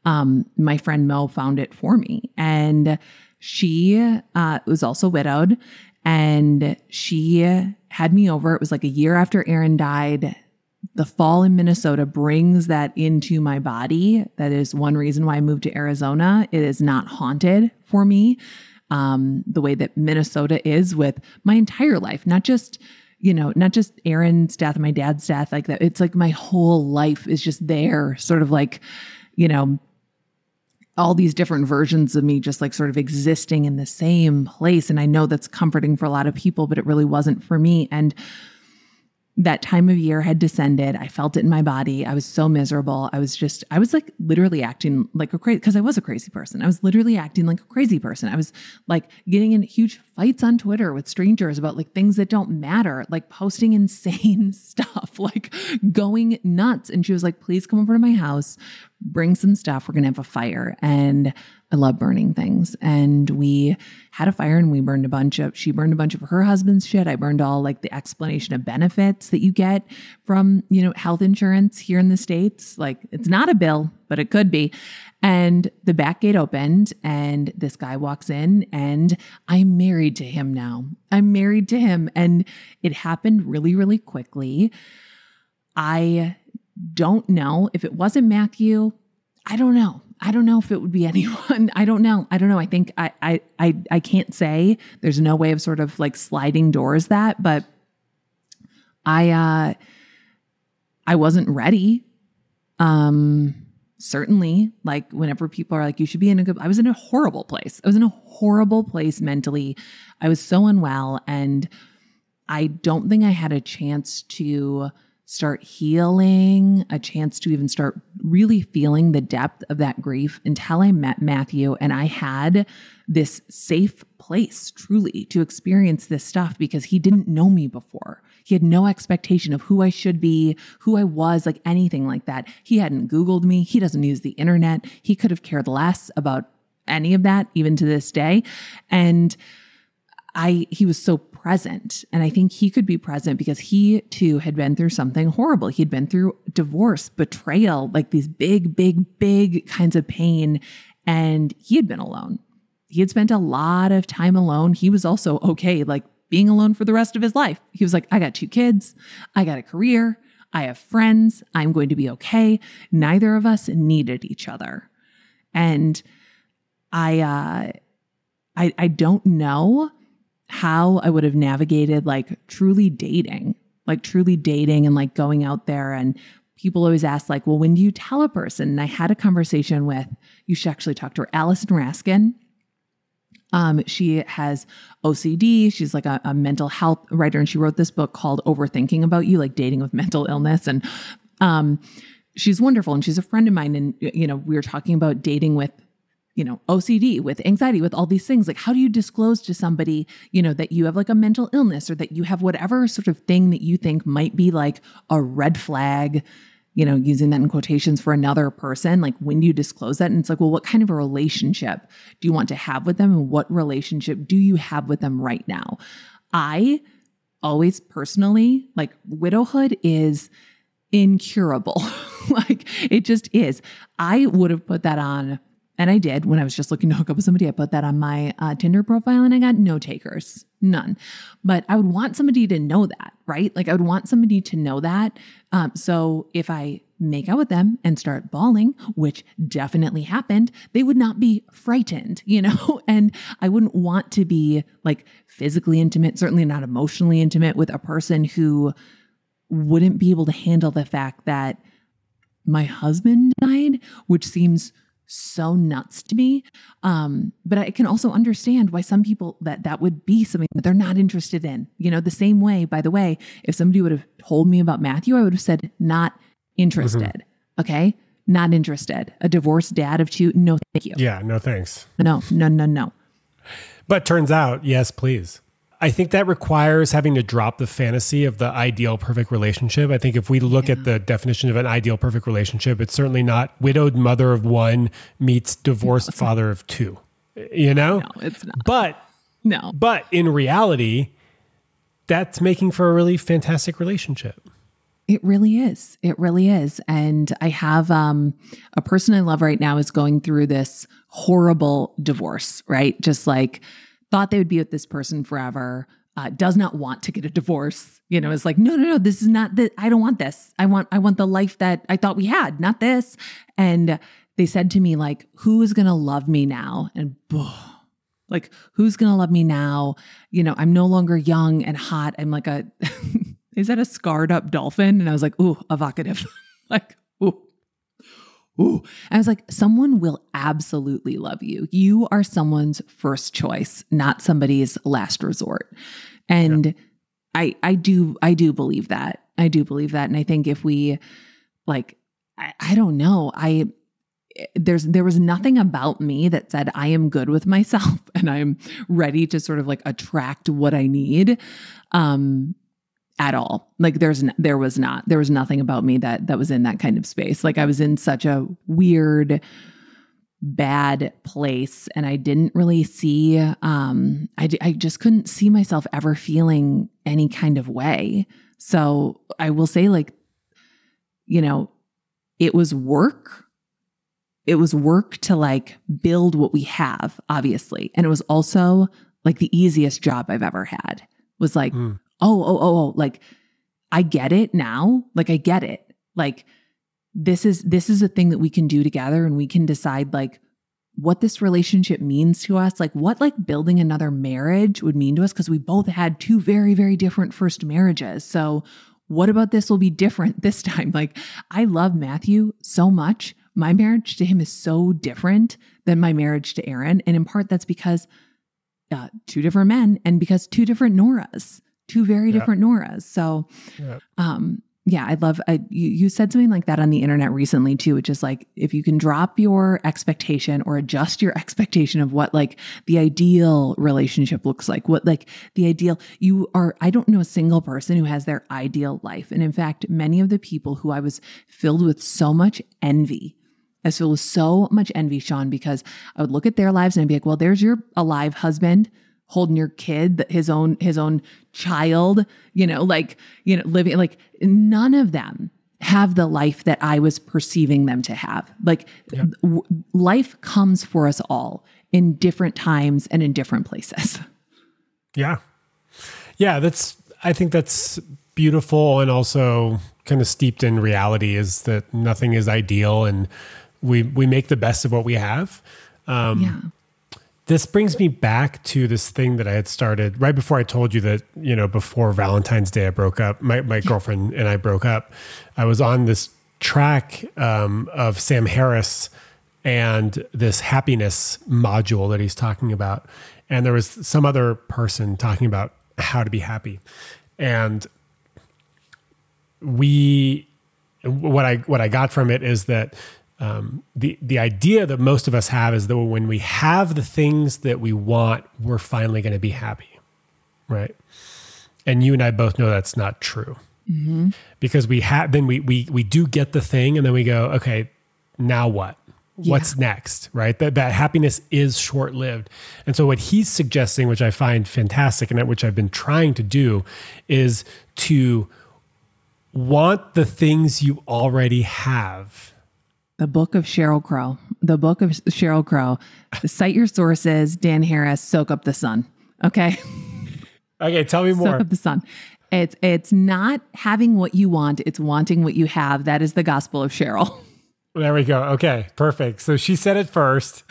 B: Um my friend Mo found it for me and she uh was also widowed and she had me over. It was like a year after Aaron died. The fall in Minnesota brings that into my body. That is one reason why I moved to Arizona. It is not haunted for me um, the way that Minnesota is with my entire life, not just you know, not just Aaron's death, my dad's death, like that. It's like my whole life is just there, sort of like, you know, all these different versions of me just like sort of existing in the same place. And I know that's comforting for a lot of people, but it really wasn't for me. And that time of year had descended. I felt it in my body. I was so miserable. I was just, I was like literally acting like a crazy, because I was a crazy person. I was literally acting like a crazy person. I was like getting in huge fights on Twitter with strangers about like things that don't matter, like posting [laughs] insane stuff, like going nuts. And she was like, please come over to my house, bring some stuff. We're going to have a fire. And I love burning things. And we had a fire and we burned a bunch of, she burned a bunch of her husband's shit. I burned all like the explanation of benefits that you get from, you know, health insurance here in the States. Like it's not a bill, but it could be. And the back gate opened and this guy walks in and I'm married to him now. I'm married to him. And it happened really, really quickly. I don't know if it wasn't Matthew. I don't know. I don't know if it would be [laughs] anyone. I don't know. I don't know. I think I I I I can't say. There's no way of sort of like sliding doors that, but I uh I wasn't ready. Um certainly like whenever people are like you should be in a good I was in a horrible place. I was in a horrible place mentally. I was so unwell and I don't think I had a chance to start healing, a chance to even start really feeling the depth of that grief until I met Matthew and I had this safe place truly to experience this stuff because he didn't know me before. He had no expectation of who I should be, who I was, like anything like that. He hadn't Googled me. He doesn't use the internet. He could have cared less about any of that, even to this day. And I he was so present and I think he could be present because he too had been through something horrible. He'd been through divorce, betrayal, like these big big big kinds of pain and he had been alone. He had spent a lot of time alone. He was also okay like being alone for the rest of his life. He was like I got two kids, I got a career, I have friends, I'm going to be okay. Neither of us needed each other. And I uh I I don't know how I would have navigated like truly dating, like truly dating and like going out there. And people always ask, like, well, when do you tell a person? And I had a conversation with, you should actually talk to her, Allison Raskin. Um, she has OCD. She's like a, a mental health writer, and she wrote this book called Overthinking About You, like dating with mental illness. And um, she's wonderful, and she's a friend of mine. And you know, we were talking about dating with you know, OCD, with anxiety, with all these things. Like, how do you disclose to somebody, you know, that you have like a mental illness or that you have whatever sort of thing that you think might be like a red flag, you know, using that in quotations for another person? Like, when do you disclose that? And it's like, well, what kind of a relationship do you want to have with them? And what relationship do you have with them right now? I always personally, like, widowhood is incurable. [laughs] like, it just is. I would have put that on And I did when I was just looking to hook up with somebody. I put that on my uh, Tinder profile and I got no takers, none. But I would want somebody to know that, right? Like I would want somebody to know that. Um, so if I make out with them and start bawling, which definitely happened, they would not be frightened, [laughs] you know? And I wouldn't want to be like physically intimate, certainly not emotionally intimate with a person who wouldn't be able to handle the fact that my husband died, which seems so nuts to me. Um, but I can also understand why some people that that would be something that they're not interested in. You know, the same way, by the way, if somebody would have told me about Matthew, I would have said, not interested. Mm-hmm. Okay. Not interested. A divorced dad of two. No, thank you.
A: Yeah. No, thanks.
B: No, no, no, no.
A: But turns out, yes, please. I think that requires having to drop the fantasy of the ideal perfect relationship. I think if we look yeah. at the definition of an ideal perfect relationship, it's certainly not widowed mother of one meets divorced [laughs] no, father not. of two. You know?
B: No, it's not.
A: But
B: no.
A: But in reality, that's making for a really fantastic relationship.
B: It really is. It really is. And I have um, a person I love right now is going through this horrible divorce, right? Just like thought they would be with this person forever, uh, does not want to get a divorce. You know, is like, no, no, no, this is not that. I don't want this. I want, I want the life that I thought we had, not this. And they said to me, like, who is going to love me now? And like, who's going to love me now? You know, I'm no longer young and hot. I'm like a, [laughs] is that a scarred up dolphin? And I was like, ooh, evocative. [laughs] like, ooh. Ooh. I was like, someone will absolutely love you. You are someone's first choice, not somebody's last resort. And yeah. I I do I do believe that. I do believe that. And I think if we like I, I don't know, I there's there was nothing about me that said I am good with myself [laughs] and I'm ready to sort of like attract what I need. Um at all. Like there's there was not there was nothing about me that that was in that kind of space. Like I was in such a weird bad place and I didn't really see um I I just couldn't see myself ever feeling any kind of way. So I will say like you know it was work it was work to like build what we have obviously and it was also like the easiest job I've ever had was like mm oh, oh, oh, oh, like I get it now. Like I get it. Like this is this is a thing that we can do together and we can decide like what this relationship means to us, like what like building another marriage would mean to us because we both had two very very different first marriages. So what about this will be different [laughs] this time? Like I love Matthew so much. My marriage to him is so different than my marriage to Aaron, and in part that's because uh, two different men and because two different Noras two very different Noras. So, yeah. um, yeah, I love. I, you, you said something like that on the internet recently too, which is like if you can drop your expectation or adjust your [laughs] expectation of what like the ideal relationship looks like, what like the ideal. You are. I don't know a single person who has their ideal life, and in fact, many of the people who I was filled with so much envy I was filled with so much envy, Shaun, because I would look at their lives and I'd be like, well, there's your alive husband holding your kid his own his own child you know like you know living like none of them have the life that i was perceiving them to have. Like yeah. w- life comes for us all in different times and in different places. [laughs]
A: Yeah. Yeah that's i think that's beautiful and also kind of steeped in reality is that nothing is ideal and we we make the best of what we have. Um, yeah this brings me back to this thing that I had started right before I told you that, you know, before Valentine's Day, I broke up. My, my girlfriend and I broke up. I was on this track um, of Sam Harris and this happiness module that he's talking about. And there was some other person talking about how to be happy. And we, what I, what I got from it is that um, the the idea that most of us have is that when we have the things that we want, we're finally going to be happy, right? And you and I both know that's not true mm-hmm. because we have then we we we do get the thing, and then we go, okay, now what? Yeah. What's next, right? That that happiness is short lived, and so what he's suggesting, which I find fantastic, and which I've been trying to do, is to want the things you already have
B: The book of Sheryl Crow. The book of Sheryl Crow. Cite your sources. Dan Harris. Soak up the sun. Okay.
A: Okay, tell me more.
B: Soak up the sun. It's it's not having what you want. It's wanting what you have. That is the gospel of Sheryl.
A: There we go. Okay, perfect. So she said it first.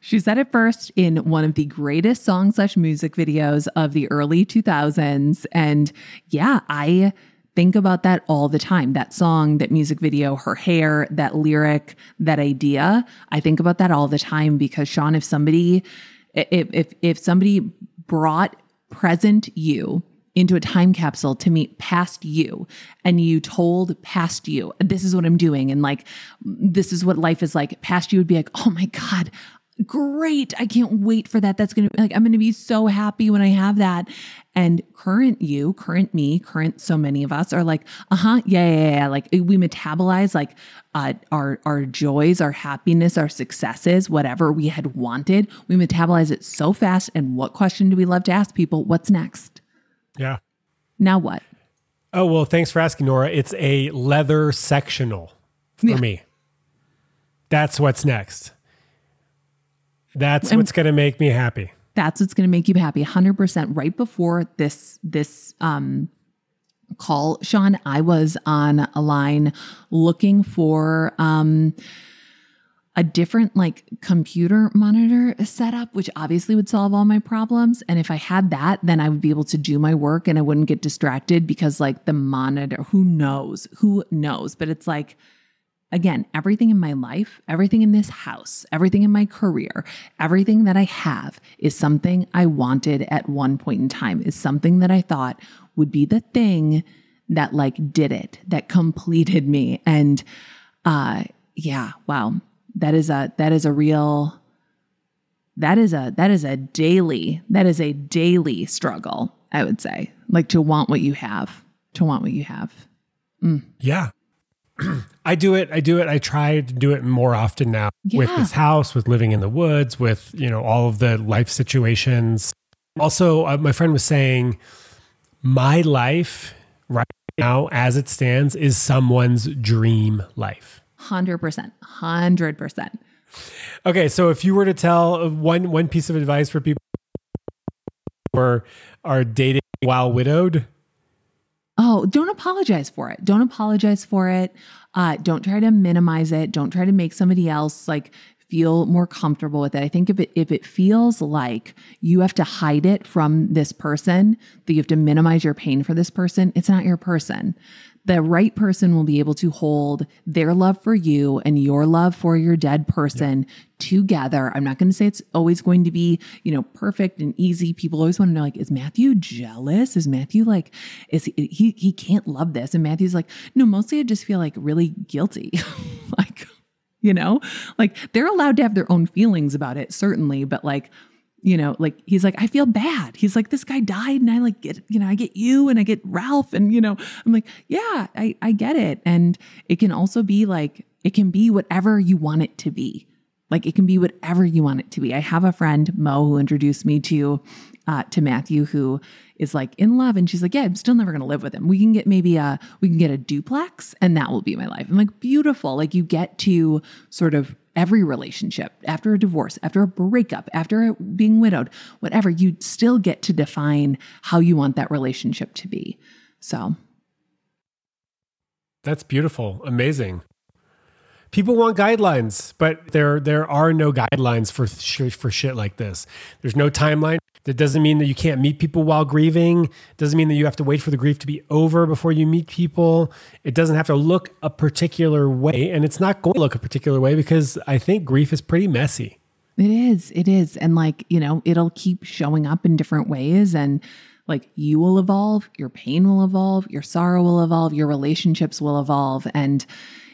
B: She said it first in one of the greatest song slash music videos of the early 2000s. And yeah, I think about that all the time. That song, that music video, her hair, that lyric, that idea. I think about that all the time because Shaun, if somebody, if if if somebody brought present you into a time capsule to meet past you and you told past you this is what i'm doing and like this is what life is like past you would be like oh my god great. I can't wait for that. That's going to be like, I'm going to be so happy when I have that. And current you, current me, current so many of us are like, uh huh, yeah, yeah, yeah. Like we metabolize like uh, our our joys, our happiness, our successes, whatever we had wanted. We metabolize it so fast. And what question do we love to ask people? What's next?
A: Yeah.
B: Now what?
A: Oh well, thanks for asking, Nora. It's a leather sectional for yeah. me. That's what's next. That's and what's going to make me happy.
B: That's what's going to make you happy. 100% right before this this um call, Shaun, I was on a line looking for um a different like computer monitor setup, which obviously would solve all my problems. And if I had that, then I would be able to do my work and I wouldn't get distracted because like the monitor, who knows? Who knows? But it's like Again, everything in my life, everything in this house, everything in my career, everything that I have is something I wanted at one point in time, is something that I thought would be the thing that like did it, that completed me. And uh yeah, wow. That is a that is a real that is a that is a daily that is a daily struggle, I would say. Like to want what you have, to want what you have.
A: Mm. Yeah. I do it. I do it. I try to do it more often now yeah. with this house, with living in the woods, with you know all of the life situations. Also, uh, my friend was saying, my life right now, as it stands, is someone's dream life.
B: Hundred percent. Hundred percent.
A: Okay, so if you were to tell one one piece of advice for people who are, are dating while widowed,
B: Oh, don't apologize for it. Don't apologize for it. Uh, don't try to minimize it. Don't try to make somebody else like feel more comfortable with it. I think if it if it feels like you have to hide it from this person, that you have to minimize your pain for this person, it's not your person the right person will be able to hold their love for you and your love for your dead person together. I'm not going to say it's always going to be, you know, perfect and easy. People always want to know like is Matthew jealous? Is Matthew like is he he, he can't love this? And Matthew's like, "No, mostly I just feel like really guilty." [laughs] like you know, like they're allowed to have their own feelings about it certainly, but like you know, like he's like, I feel bad. He's like, this guy died, and I like get, you know, I get you and I get Ralph, and you know, I'm like, yeah, I, I get it. And it can also be like, it can be whatever you want it to be. Like it can be whatever you want it to be. I have a friend, Mo, who introduced me to uh, to Matthew, who is like in love, and she's like, "Yeah, I'm still never gonna live with him. We can get maybe a we can get a duplex, and that will be my life." I'm like, beautiful. Like you get to sort of every relationship, after a divorce, after a breakup, after being widowed, whatever, you still get to define how you want that relationship to be. So
A: that's beautiful. Amazing. People want guidelines, but there there are no guidelines for for shit like this. There's no timeline. That doesn't mean that you can't meet people while grieving. It doesn't mean that you have to wait for the grief to be over before you meet people. It doesn't have to look a particular way. And it's not going to look a particular way because I think grief is pretty messy.
B: It is. It is. And like, you know, it'll keep showing up in different ways. And like, you will evolve, your pain will evolve, your sorrow will evolve, your relationships will evolve. And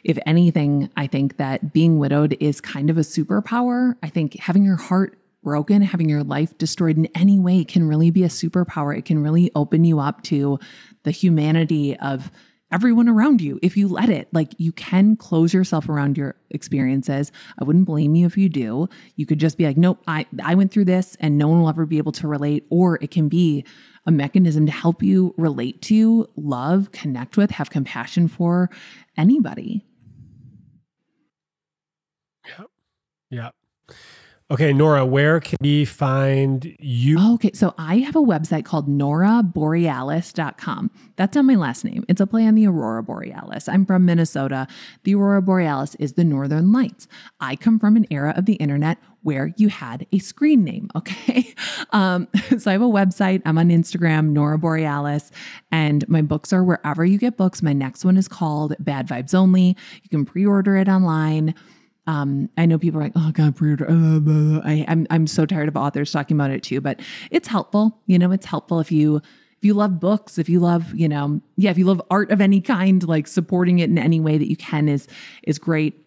B: if anything, I think that being widowed is kind of a superpower. I think having your heart broken, having your life destroyed in any way can really be a superpower. It can really open you up to the humanity of everyone around you if you let it. Like you can close yourself around your experiences. I wouldn't blame you if you do. You could just be like, nope, I, I went through this and no one will ever be able to relate. Or it can be a mechanism to help you relate to, love, connect with, have compassion for anybody.
A: Yeah. Okay, Nora, where can we find you?
B: Okay, so I have a website called noraborealis.com. That's not my last name. It's a play on the Aurora Borealis. I'm from Minnesota. The Aurora Borealis is the northern lights. I come from an era of the internet where you had a screen name, okay? [laughs] Um, [laughs] so I have a website. I'm on Instagram, Nora Borealis, and my books are wherever you get books. My next one is called Bad Vibes Only. You can pre order it online. Um, I know people are like, oh God, pre-order. Uh, I, I'm I'm so tired of authors talking about it too, but it's helpful. You know, it's helpful if you if you love books, if you love, you know, yeah, if you love art of any kind, like supporting it in any way that you can is is great.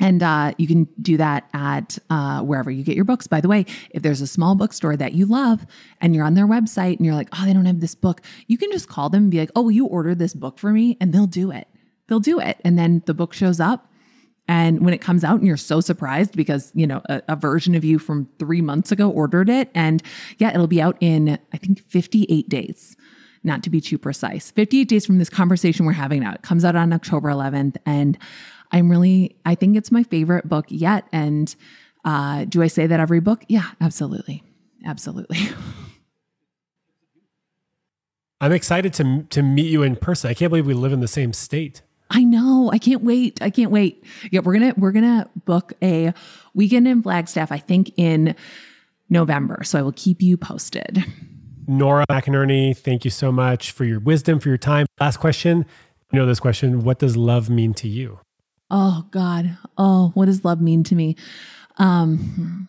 B: And uh, you can do that at uh, wherever you get your books. By the way, if there's a small bookstore that you love and you're on their website and you're like, oh, they don't have this book, you can just call them and be like, oh, will you order this book for me? And they'll do it. They'll do it. And then the book shows up and when it comes out and you're so surprised because, you know, a, a, version of you from three months ago ordered it. And yeah, it'll be out in, I think, 58 days, not to be too precise. 58 days from this conversation we're having now. It comes out on October 11th. And I'm really, I think it's my favorite book yet. And uh, do I say that every book? Yeah, absolutely. Absolutely. [laughs]
A: I'm excited to to meet you in person. I can't believe we live in the same state.
B: I know. I can't wait. I can't wait. Yeah, we're gonna we're gonna book a weekend in Flagstaff. I think in November. So I will keep you posted.
A: Nora McInerny, thank you so much for your wisdom, for your time. Last question. You know this question. What does love mean to you?
B: Oh God. Oh, what does love mean to me? Um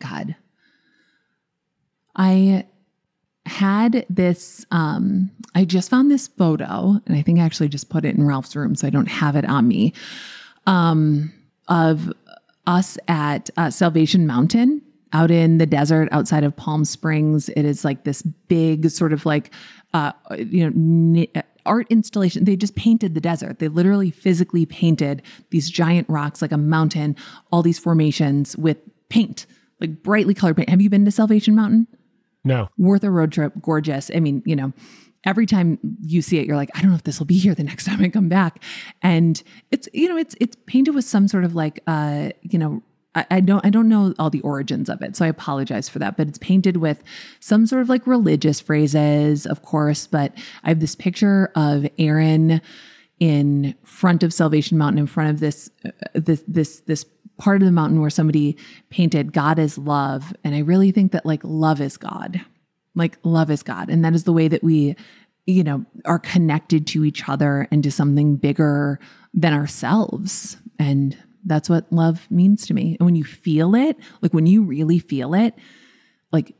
B: God. I had this um i just found this photo and i think i actually just put it in ralph's room so i don't have it on me um of us at uh, salvation mountain out in the desert outside of palm springs. It is like this big sort of like uh you know n- art installation. They just painted the desert. They literally physically painted these giant rocks like a mountain all these formations with paint like brightly colored paint. Have you been to salvation mountain
A: no.
B: Worth a road trip, gorgeous. I mean, you know, every time you see it, you're like, I don't know if this will be here the next time I come back. And it's, you know, it's it's painted with some sort of like uh, you know, I, don't I don't know all the origins of it. So I apologize for that. But it's painted with some sort of like religious phrases, of course. But I have this picture of Aaron in front of Salvation Mountain, in front of this uh, this this this part of the mountain where somebody painted God is love. And I really think that like love is God. Like love is God. And that is the way that we, you know, are connected to each other and to something bigger than ourselves. And that's what love means to me. And when you feel it, like when you really feel it, like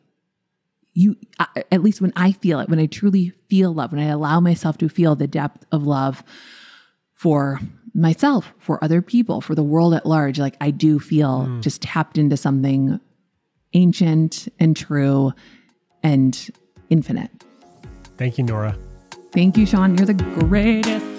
B: you, at least when I feel it, when I truly feel love, when I allow myself to feel the depth of love for myself, for other people, for the world at large. Like I do feel mm. just tapped into something ancient and true and infinite.
A: Thank you, Nora.
B: Thank you, Shaun. You're the greatest.